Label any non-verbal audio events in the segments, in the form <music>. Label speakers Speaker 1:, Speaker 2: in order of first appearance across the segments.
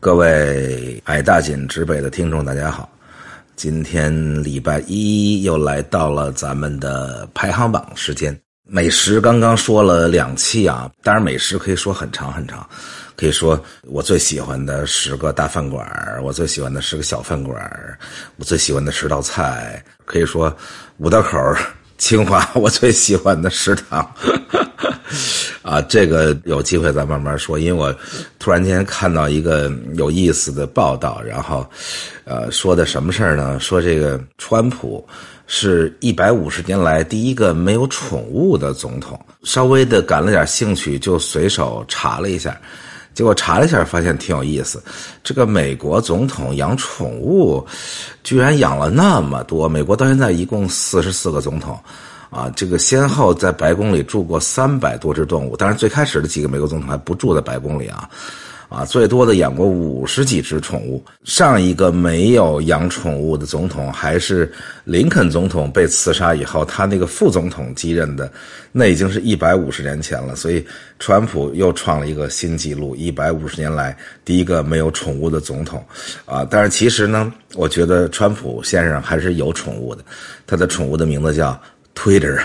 Speaker 1: 各位矮大紧直北的听众，大家好！今天礼拜一又来到了咱们的排行榜时间。美食刚刚说了两期啊，当然美食可以说很长很长，可以说我最喜欢的十个大饭馆，我最喜欢的十个小饭馆，我最喜欢的十道菜，可以说五道口清华我最喜欢的食堂。<laughs> 啊，这个有机会再慢慢说，因为我突然间看到一个有意思的报道，然后，呃，说的什么事儿呢？说这个川普是一百五十年来第一个没有宠物的总统。稍微的感了点兴趣，就随手查了一下，结果查了一下发现挺有意思。这个美国总统养宠物，居然养了那么多。美国到现在一共四十四个总统。啊，这个先后在白宫里住过三百多只动物，当然最开始的几个美国总统还不住在白宫里啊，啊，最多的养过五十几只宠物。上一个没有养宠物的总统还是林肯总统被刺杀以后，他那个副总统继任的，那已经是一百五十年前了。所以，川普又创了一个新纪录，一百五十年来第一个没有宠物的总统，啊，但是其实呢，我觉得川普先生还是有宠物的，他的宠物的名字叫。Twitter，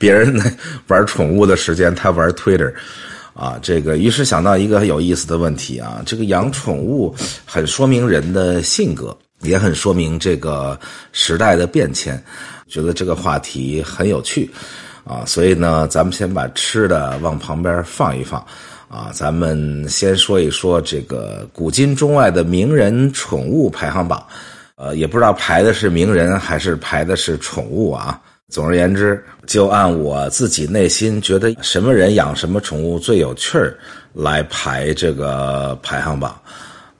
Speaker 1: 别人 <laughs> 玩宠物的时间，他玩 Twitter，啊，这个于是想到一个很有意思的问题啊，这个养宠物很说明人的性格，也很说明这个时代的变迁，觉得这个话题很有趣，啊，所以呢，咱们先把吃的往旁边放一放，啊，咱们先说一说这个古今中外的名人宠物排行榜，呃，也不知道排的是名人还是排的是宠物啊。总而言之，就按我自己内心觉得什么人养什么宠物最有趣儿来排这个排行榜，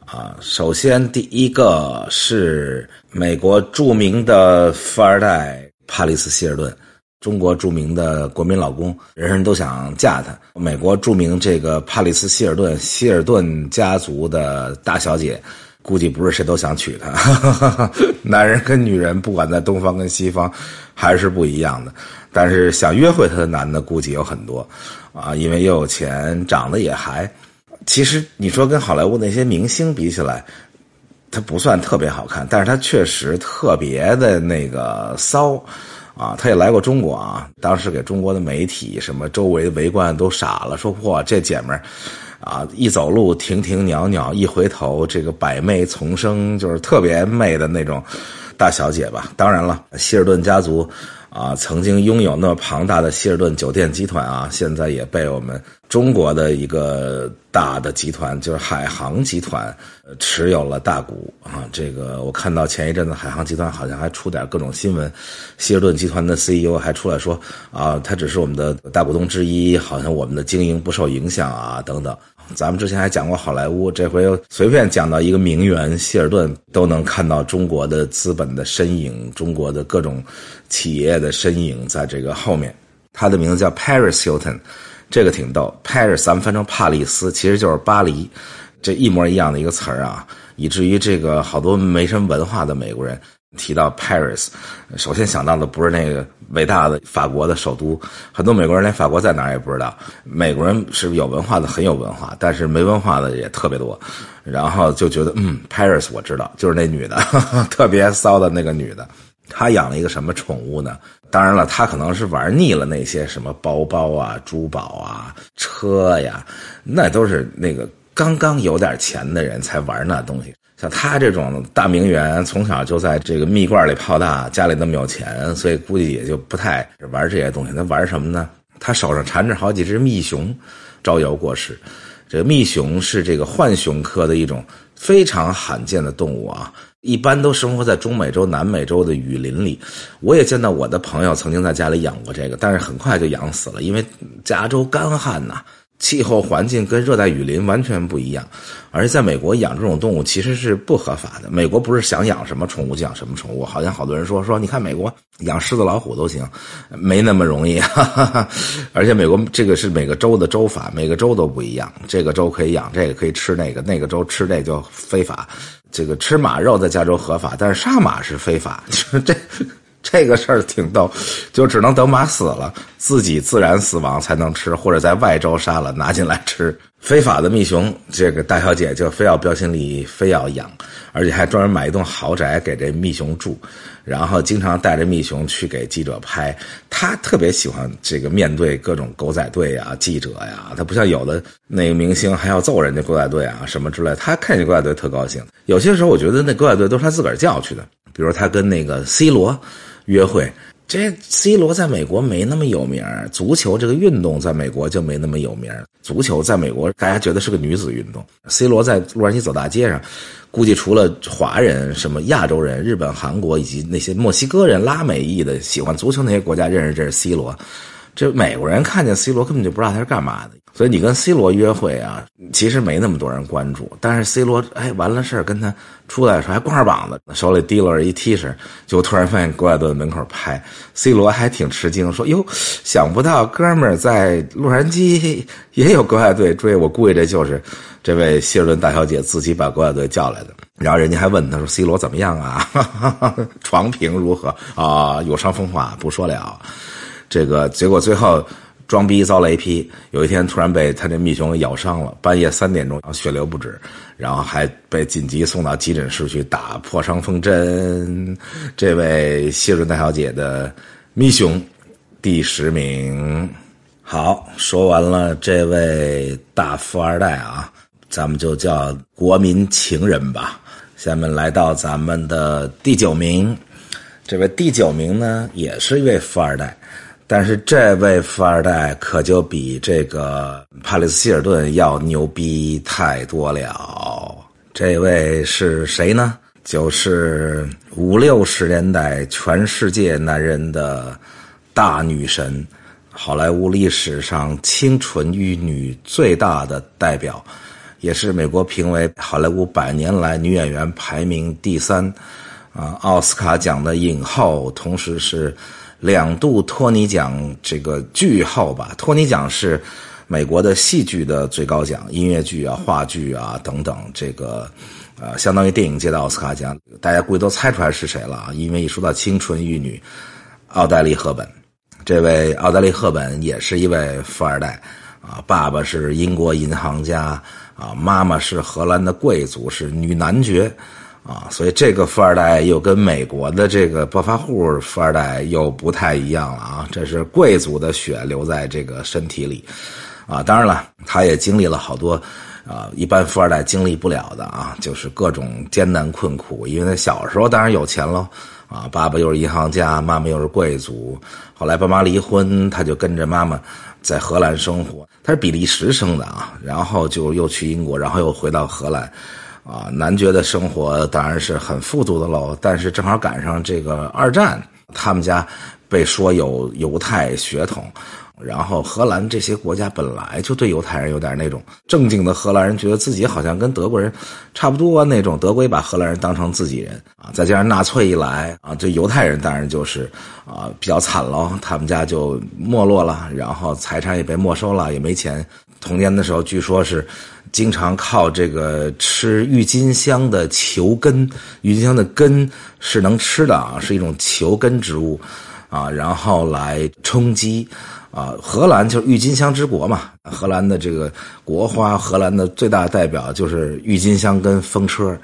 Speaker 1: 啊，首先第一个是美国著名的富二代帕里斯希尔顿，中国著名的国民老公，人人都想嫁他。美国著名这个帕里斯希尔顿希尔顿家族的大小姐。估计不是谁都想娶她，<laughs> 男人跟女人不管在东方跟西方，还是不一样的。但是想约会她的男的估计有很多，啊，因为又有钱，长得也还。其实你说跟好莱坞那些明星比起来，他不算特别好看，但是他确实特别的那个骚，啊，他也来过中国啊，当时给中国的媒体什么周围围观都傻了，说哇这姐们儿。啊，一走路停停袅袅，一回头这个百媚丛生，就是特别媚的那种大小姐吧。当然了，希尔顿家族。啊，曾经拥有那么庞大的希尔顿酒店集团啊，现在也被我们中国的一个大的集团，就是海航集团，持有了大股啊。这个我看到前一阵子海航集团好像还出点各种新闻，希尔顿集团的 CEO 还出来说啊，他只是我们的大股东之一，好像我们的经营不受影响啊，等等。咱们之前还讲过好莱坞，这回随便讲到一个名媛希尔顿，都能看到中国的资本的身影，中国的各种企业的身影在这个后面。他的名字叫 Paris Hilton，这个挺逗。Paris 咱们翻成帕里斯，其实就是巴黎，这一模一样的一个词儿啊，以至于这个好多没什么文化的美国人。提到 Paris，首先想到的不是那个伟大的法国的首都，很多美国人连法国在哪儿也不知道。美国人是有文化的，很有文化，但是没文化的也特别多。然后就觉得，嗯，Paris 我知道，就是那女的，<laughs> 特别骚的那个女的。她养了一个什么宠物呢？当然了，她可能是玩腻了那些什么包包啊、珠宝啊、车呀，那都是那个刚刚有点钱的人才玩那东西。像他这种大名媛，从小就在这个蜜罐里泡大，家里那么有钱，所以估计也就不太玩这些东西。他玩什么呢？他手上缠着好几只蜜熊，招摇过市。这个蜜熊是这个浣熊科的一种非常罕见的动物啊，一般都生活在中美洲、南美洲的雨林里。我也见到我的朋友曾经在家里养过这个，但是很快就养死了，因为加州干旱呐。气候环境跟热带雨林完全不一样，而且在美国养这种动物其实是不合法的。美国不是想养什么宠物就养什么宠物，好像好多人说说，你看美国养狮子老虎都行，没那么容易。哈哈哈而且美国这个是每个州的州法，每个州都不一样，这个州可以养这个，可以吃那个，那个州吃这就非法。这个吃马肉在加州合法，但是杀马是非法。这这个事儿挺逗，就只能等马死了，自己自然死亡才能吃，或者在外州杀了拿进来吃。非法的蜜熊，这个大小姐就非要标新立异，非要养，而且还专门买一栋豪宅给这蜜熊住，然后经常带着蜜熊去给记者拍。她特别喜欢这个面对各种狗仔队啊、记者呀，她不像有的那个明星还要揍人家狗仔队啊什么之类，她看见狗仔队特高兴。有些时候我觉得那狗仔队都是他自个儿叫去的，比如他跟那个 C 罗约会。这 C 罗在美国没那么有名足球这个运动在美国就没那么有名足球在美国大家觉得是个女子运动。C 罗在洛杉矶走大街上，估计除了华人、什么亚洲人、日本、韩国以及那些墨西哥人、拉美裔的喜欢足球那些国家认识这是 C 罗。这美国人看见 C 罗根本就不知道他是干嘛的，所以你跟 C 罗约会啊，其实没那么多人关注。但是 C 罗哎完了事儿跟他出来的时候还光着膀子，手里提了一 T 恤，就突然发现国外队门口拍，C 罗还挺吃惊，说哟，想不到哥们儿在洛杉矶也有国外队追，我估计这就是这位希尔顿大小姐自己把国外队叫来的。然后人家还问他说 C 罗怎么样啊？<laughs> 床评如何啊？有伤风化不说了。这个结果最后装逼遭雷劈，有一天突然被他这蜜熊咬伤了，半夜三点钟血流不止，然后还被紧急送到急诊室去打破伤风针。这位谢润大小姐的蜜熊第十名。好，说完了这位大富二代啊，咱们就叫国民情人吧。下面来到咱们的第九名，这位第九名呢也是一位富二代。但是这位富二代可就比这个帕里斯希尔顿要牛逼太多了。这位是谁呢？就是五六十年代全世界男人的大女神，好莱坞历史上清纯玉女最大的代表，也是美国评为好莱坞百年来女演员排名第三，啊，奥斯卡奖的影后，同时是。两度托尼奖这个剧后吧，托尼奖是美国的戏剧的最高奖，音乐剧啊、话剧啊等等，这个呃，相当于电影界的奥斯卡奖。大家估计都猜出来是谁了啊？因为一说到清纯玉女，奥黛丽·赫本，这位奥黛丽·赫本也是一位富二代啊，爸爸是英国银行家啊，妈妈是荷兰的贵族，是女男爵。啊，所以这个富二代又跟美国的这个暴发户富二代又不太一样了啊！这是贵族的血留在这个身体里，啊，当然了，他也经历了好多，啊，一般富二代经历不了的啊，就是各种艰难困苦。因为他小时候当然有钱喽，啊，爸爸又是银行家，妈妈又是贵族，后来爸妈离婚，他就跟着妈妈在荷兰生活。他是比利时生的啊，然后就又去英国，然后又回到荷兰。啊，男爵的生活当然是很富足的喽，但是正好赶上这个二战，他们家被说有犹太血统，然后荷兰这些国家本来就对犹太人有点那种正经的荷兰人，觉得自己好像跟德国人差不多那种，德国也把荷兰人当成自己人啊，再加上纳粹一来啊，这犹太人当然就是啊比较惨喽，他们家就没落了，然后财产也被没收了，也没钱，童年的时候据说是。经常靠这个吃郁金香的球根，郁金香的根是能吃的啊，是一种球根植物，啊，然后来充饥，啊，荷兰就是郁金香之国嘛，荷兰的这个国花，荷兰的最大代表就是郁金香跟风车，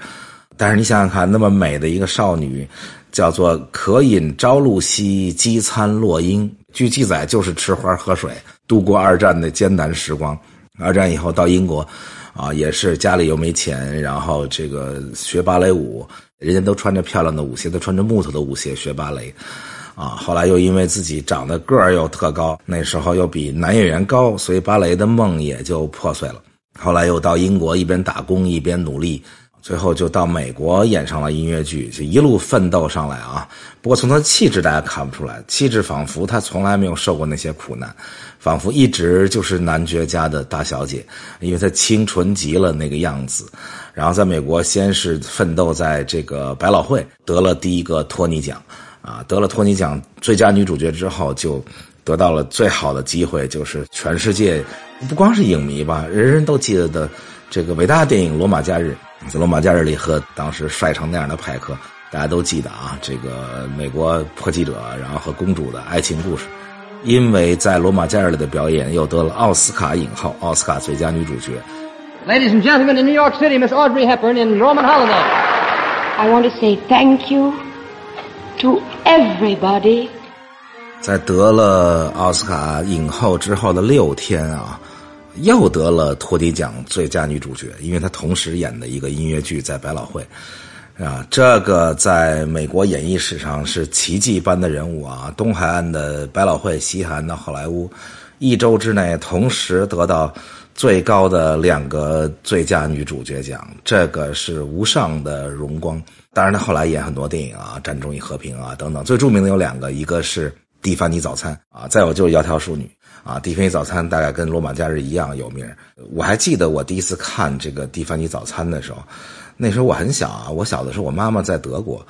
Speaker 1: 但是你想想看，那么美的一个少女，叫做可饮朝露兮，饥餐落英，据记载就是吃花喝水度过二战的艰难时光。二战以后到英国，啊，也是家里又没钱，然后这个学芭蕾舞，人家都穿着漂亮的舞鞋，都穿着木头的舞鞋学芭蕾，啊，后来又因为自己长得个儿又特高，那时候又比男演员高，所以芭蕾的梦也就破碎了。后来又到英国一边打工一边努力。最后就到美国演上了音乐剧，就一路奋斗上来啊。不过从他气质大家看不出来，气质仿佛他从来没有受过那些苦难，仿佛一直就是男爵家的大小姐，因为她清纯极了那个样子。然后在美国先是奋斗在这个百老汇，得了第一个托尼奖，啊，得了托尼奖最佳女主角之后，就得到了最好的机会，就是全世界不光是影迷吧，人人都记得的这个伟大电影《罗马假日》。在罗马假日里和当时帅成那样的派克大家都记得啊，这个美国破记者，然后和公主的爱情故事，因为在《罗马假日》里的表演，又得了奥斯卡影后，奥斯卡最佳女主角。
Speaker 2: Ladies and gentlemen, in New York City, Miss Audrey Hepburn in Roman Holiday.
Speaker 3: I want to say thank you to everybody.
Speaker 1: 在得了奥斯卡影后之后的六天啊，又得了托尼奖最佳女主角，因为她同时演的一个音乐剧在百老汇。啊，这个在美国演艺史上是奇迹般的人物啊！东海岸的百老汇，西海岸的好莱坞，一周之内同时得到最高的两个最佳女主角奖，这个是无上的荣光。当然，他后来演很多电影啊，《战争与和平》啊等等，最著名的有两个，一个是《蒂凡尼早餐》啊，再有就是《窈窕淑女》啊，《蒂凡尼早餐》大概跟《罗马假日》一样有名。我还记得我第一次看这个《蒂凡尼早餐》的时候。那时候我很小啊，我小的时候我妈妈在德国，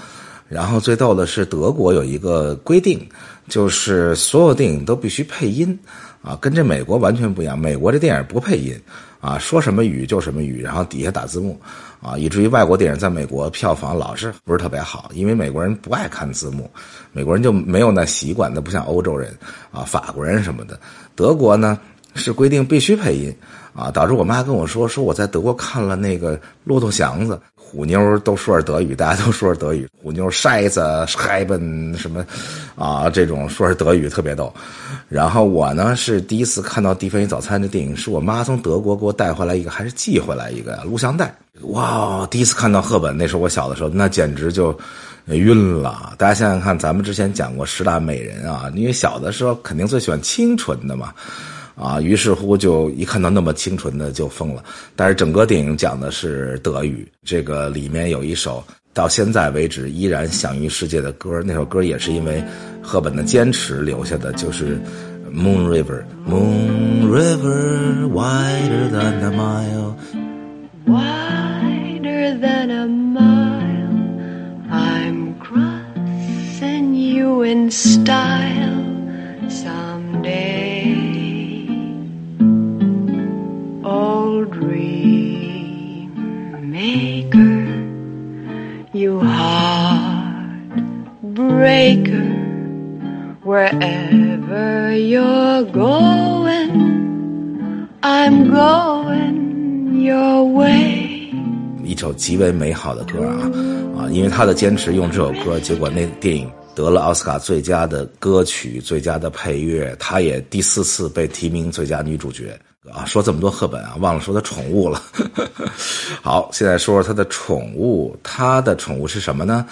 Speaker 1: 然后最逗的是德国有一个规定，就是所有电影都必须配音，啊，跟这美国完全不一样。美国这电影不配音，啊，说什么语就什么语，然后底下打字幕，啊，以至于外国电影在美国票房老是不是特别好，因为美国人不爱看字幕，美国人就没有那习惯，那不像欧洲人，啊，法国人什么的。德国呢是规定必须配音。啊，导致我妈跟我说，说我在德国看了那个《骆驼祥子》，虎妞都说是德语，大家都说是德语。虎妞 size haben 什么，啊，这种说是德语特别逗。然后我呢是第一次看到《蒂芬尼早餐》的电影，是我妈从德国给我带回来一个，还是寄回来一个录像带。哇，第一次看到赫本，那时候我小的时候，那简直就晕了。大家想想看，咱们之前讲过十大美人啊，因为小的时候肯定最喜欢清纯的嘛。啊，于是乎就一看到那么清纯的就疯了。但是整个电影讲的是德语，这个里面有一首到现在为止依然享誉世界的歌，那首歌也是因为赫本的坚持留下的，就是《Moon River》。Moon River wider than a mile,
Speaker 3: wider than a mile. I'm crossing you in style
Speaker 1: 极为美好的歌啊啊！因为他的坚持用这首歌，结果那电影得了奥斯卡最佳的歌曲、最佳的配乐，他也第四次被提名最佳女主角。啊，说这么多赫本啊，忘了说他宠物了。<laughs> 好，现在说说他的宠物。他的宠物是什么呢？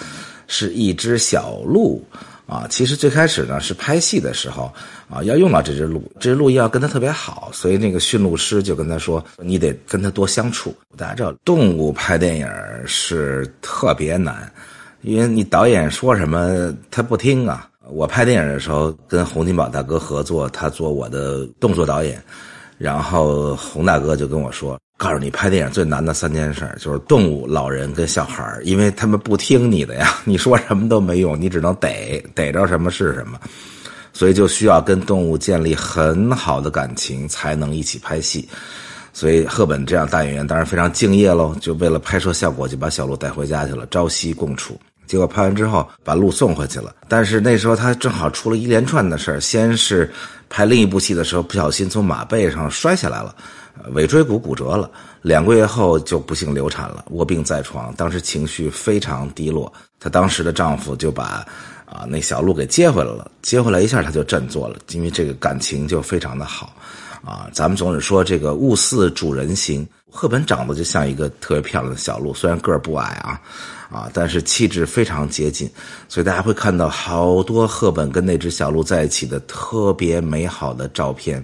Speaker 1: 是一只小鹿啊。其实最开始呢，是拍戏的时候啊，要用到这只鹿，这只鹿要跟他特别好，所以那个驯鹿师就跟他说：“你得跟他多相处。”大家知道，动物拍电影是特别难，因为你导演说什么他不听啊。我拍电影的时候跟洪金宝大哥合作，他做我的动作导演。然后洪大哥就跟我说：“告诉你，拍电影最难的三件事，就是动物、老人跟小孩因为他们不听你的呀，<laughs> 你说什么都没用，你只能逮逮着什么是什么，所以就需要跟动物建立很好的感情，才能一起拍戏。所以赫本这样大演员当然非常敬业喽，就为了拍摄效果，就把小鹿带回家去了，朝夕共处。结果拍完之后，把鹿送回去了。但是那时候他正好出了一连串的事儿，先是。”拍另一部戏的时候，不小心从马背上摔下来了，尾椎骨骨折了。两个月后就不幸流产了，卧病在床。当时情绪非常低落，她当时的丈夫就把啊那小鹿给接回来了。接回来一下，她就振作了，因为这个感情就非常的好。啊，咱们总是说这个物似主人形，赫本长得就像一个特别漂亮的小鹿，虽然个儿不矮啊。啊，但是气质非常接近，所以大家会看到好多赫本跟那只小鹿在一起的特别美好的照片。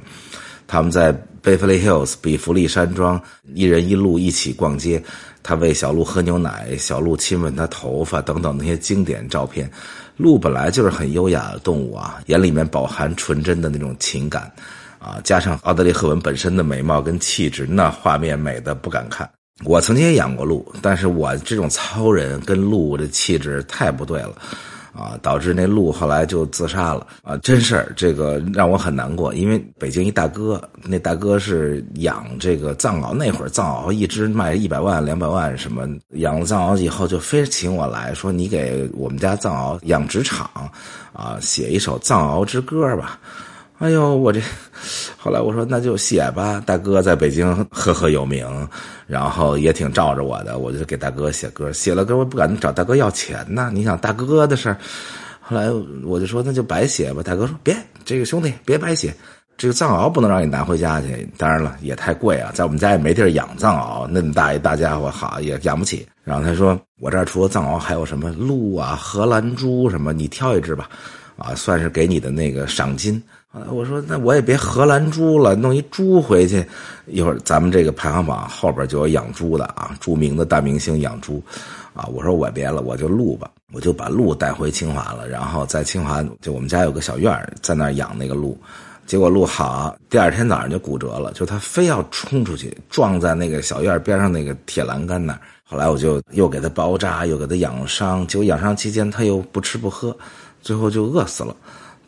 Speaker 1: 他们在贝弗利 Hills 比弗利山庄，一人一鹿一起逛街，他喂小鹿喝牛奶，小鹿亲吻他头发等等那些经典照片。鹿本来就是很优雅的动物啊，眼里面饱含纯真的那种情感，啊，加上奥德利赫本本身的美貌跟气质，那画面美的不敢看。我曾经也养过鹿，但是我这种糙人跟鹿的气质太不对了，啊，导致那鹿后来就自杀了啊，真事儿，这个让我很难过。因为北京一大哥，那大哥是养这个藏獒，那会儿藏獒一只卖一百万、两百万什么，养了藏獒以后就非请我来说，你给我们家藏獒养殖场啊写一首藏獒之歌吧。哎呦，我这，后来我说那就写吧。大哥在北京赫赫有名，然后也挺罩着我的，我就给大哥写歌。写了歌，我不敢找大哥要钱呐。你想大哥的事儿，后来我就说那就白写吧。大哥说别，这个兄弟别白写，这个藏獒不能让你拿回家去。当然了，也太贵啊，在我们家也没地儿养藏獒，那么大一大家伙，好也养不起。然后他说我这儿除了藏獒，还有什么鹿啊、荷兰猪什么，你挑一只吧，啊，算是给你的那个赏金。啊，我说那我也别荷兰猪了，弄一猪回去。一会儿咱们这个排行榜后边就有养猪的啊，著名的大明星养猪，啊，我说我别了，我就鹿吧，我就把鹿带回清华了。然后在清华，就我们家有个小院在那儿养那个鹿。结果鹿好，第二天早上就骨折了，就他非要冲出去撞在那个小院边上那个铁栏杆那儿。后来我就又给他包扎，又给他养伤。结果养伤期间他又不吃不喝，最后就饿死了，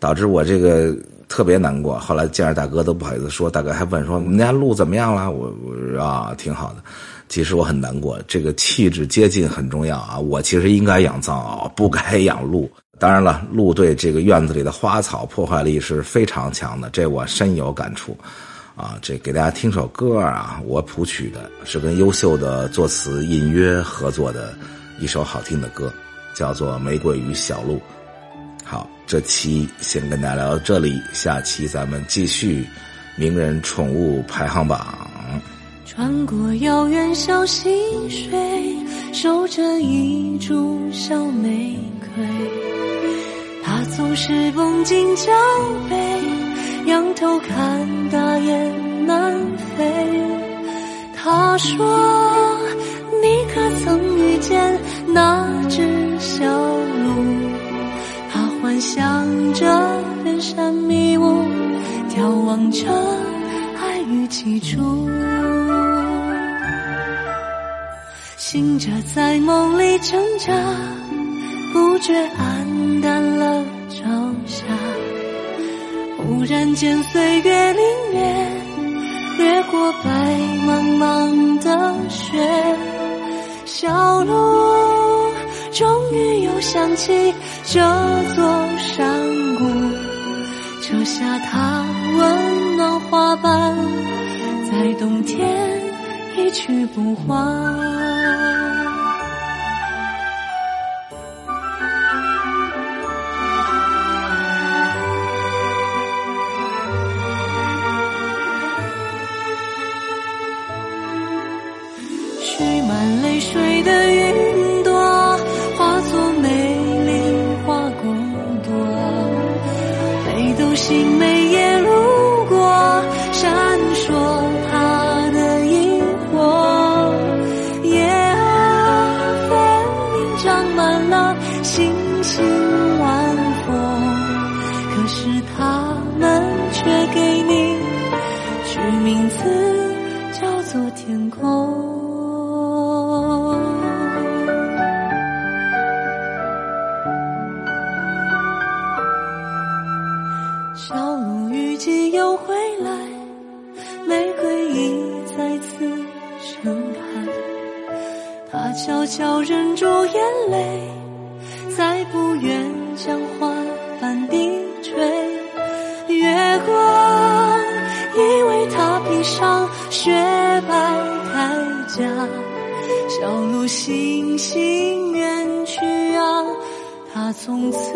Speaker 1: 导致我这个。特别难过，后来见着大哥都不好意思说，大哥还问说：“我们家鹿怎么样了？”我我啊，挺好的。其实我很难过，这个气质接近很重要啊。我其实应该养藏獒，不该养鹿。当然了，鹿对这个院子里的花草破坏力是非常强的，这我深有感触。啊，这给大家听首歌啊，我谱曲的是跟优秀的作词隐约合作的一首好听的歌，叫做《玫瑰与小鹿》。好，这期先跟大家聊到这里，下期咱们继续名人宠物排行榜。
Speaker 4: 穿过遥远小溪水，守着一株小玫瑰。它总是绷紧脚背，仰头看大雁南飞。他说：“你可曾遇见那只小鹿？”想着远山迷雾，眺望着爱与起初，醒着在梦里挣扎，不觉黯淡了朝霞。忽然间岁月凛冽，掠过白茫茫的雪，小路终于又想起。这座山谷，扯下它温暖花瓣，在冬天一去不还。叫做天空。小鹿雨季又回来，玫瑰已再次盛开，它悄悄忍住眼泪。他从此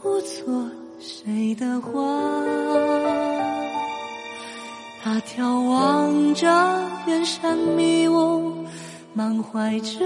Speaker 4: 不做谁的花，他眺望着远山迷雾，满怀着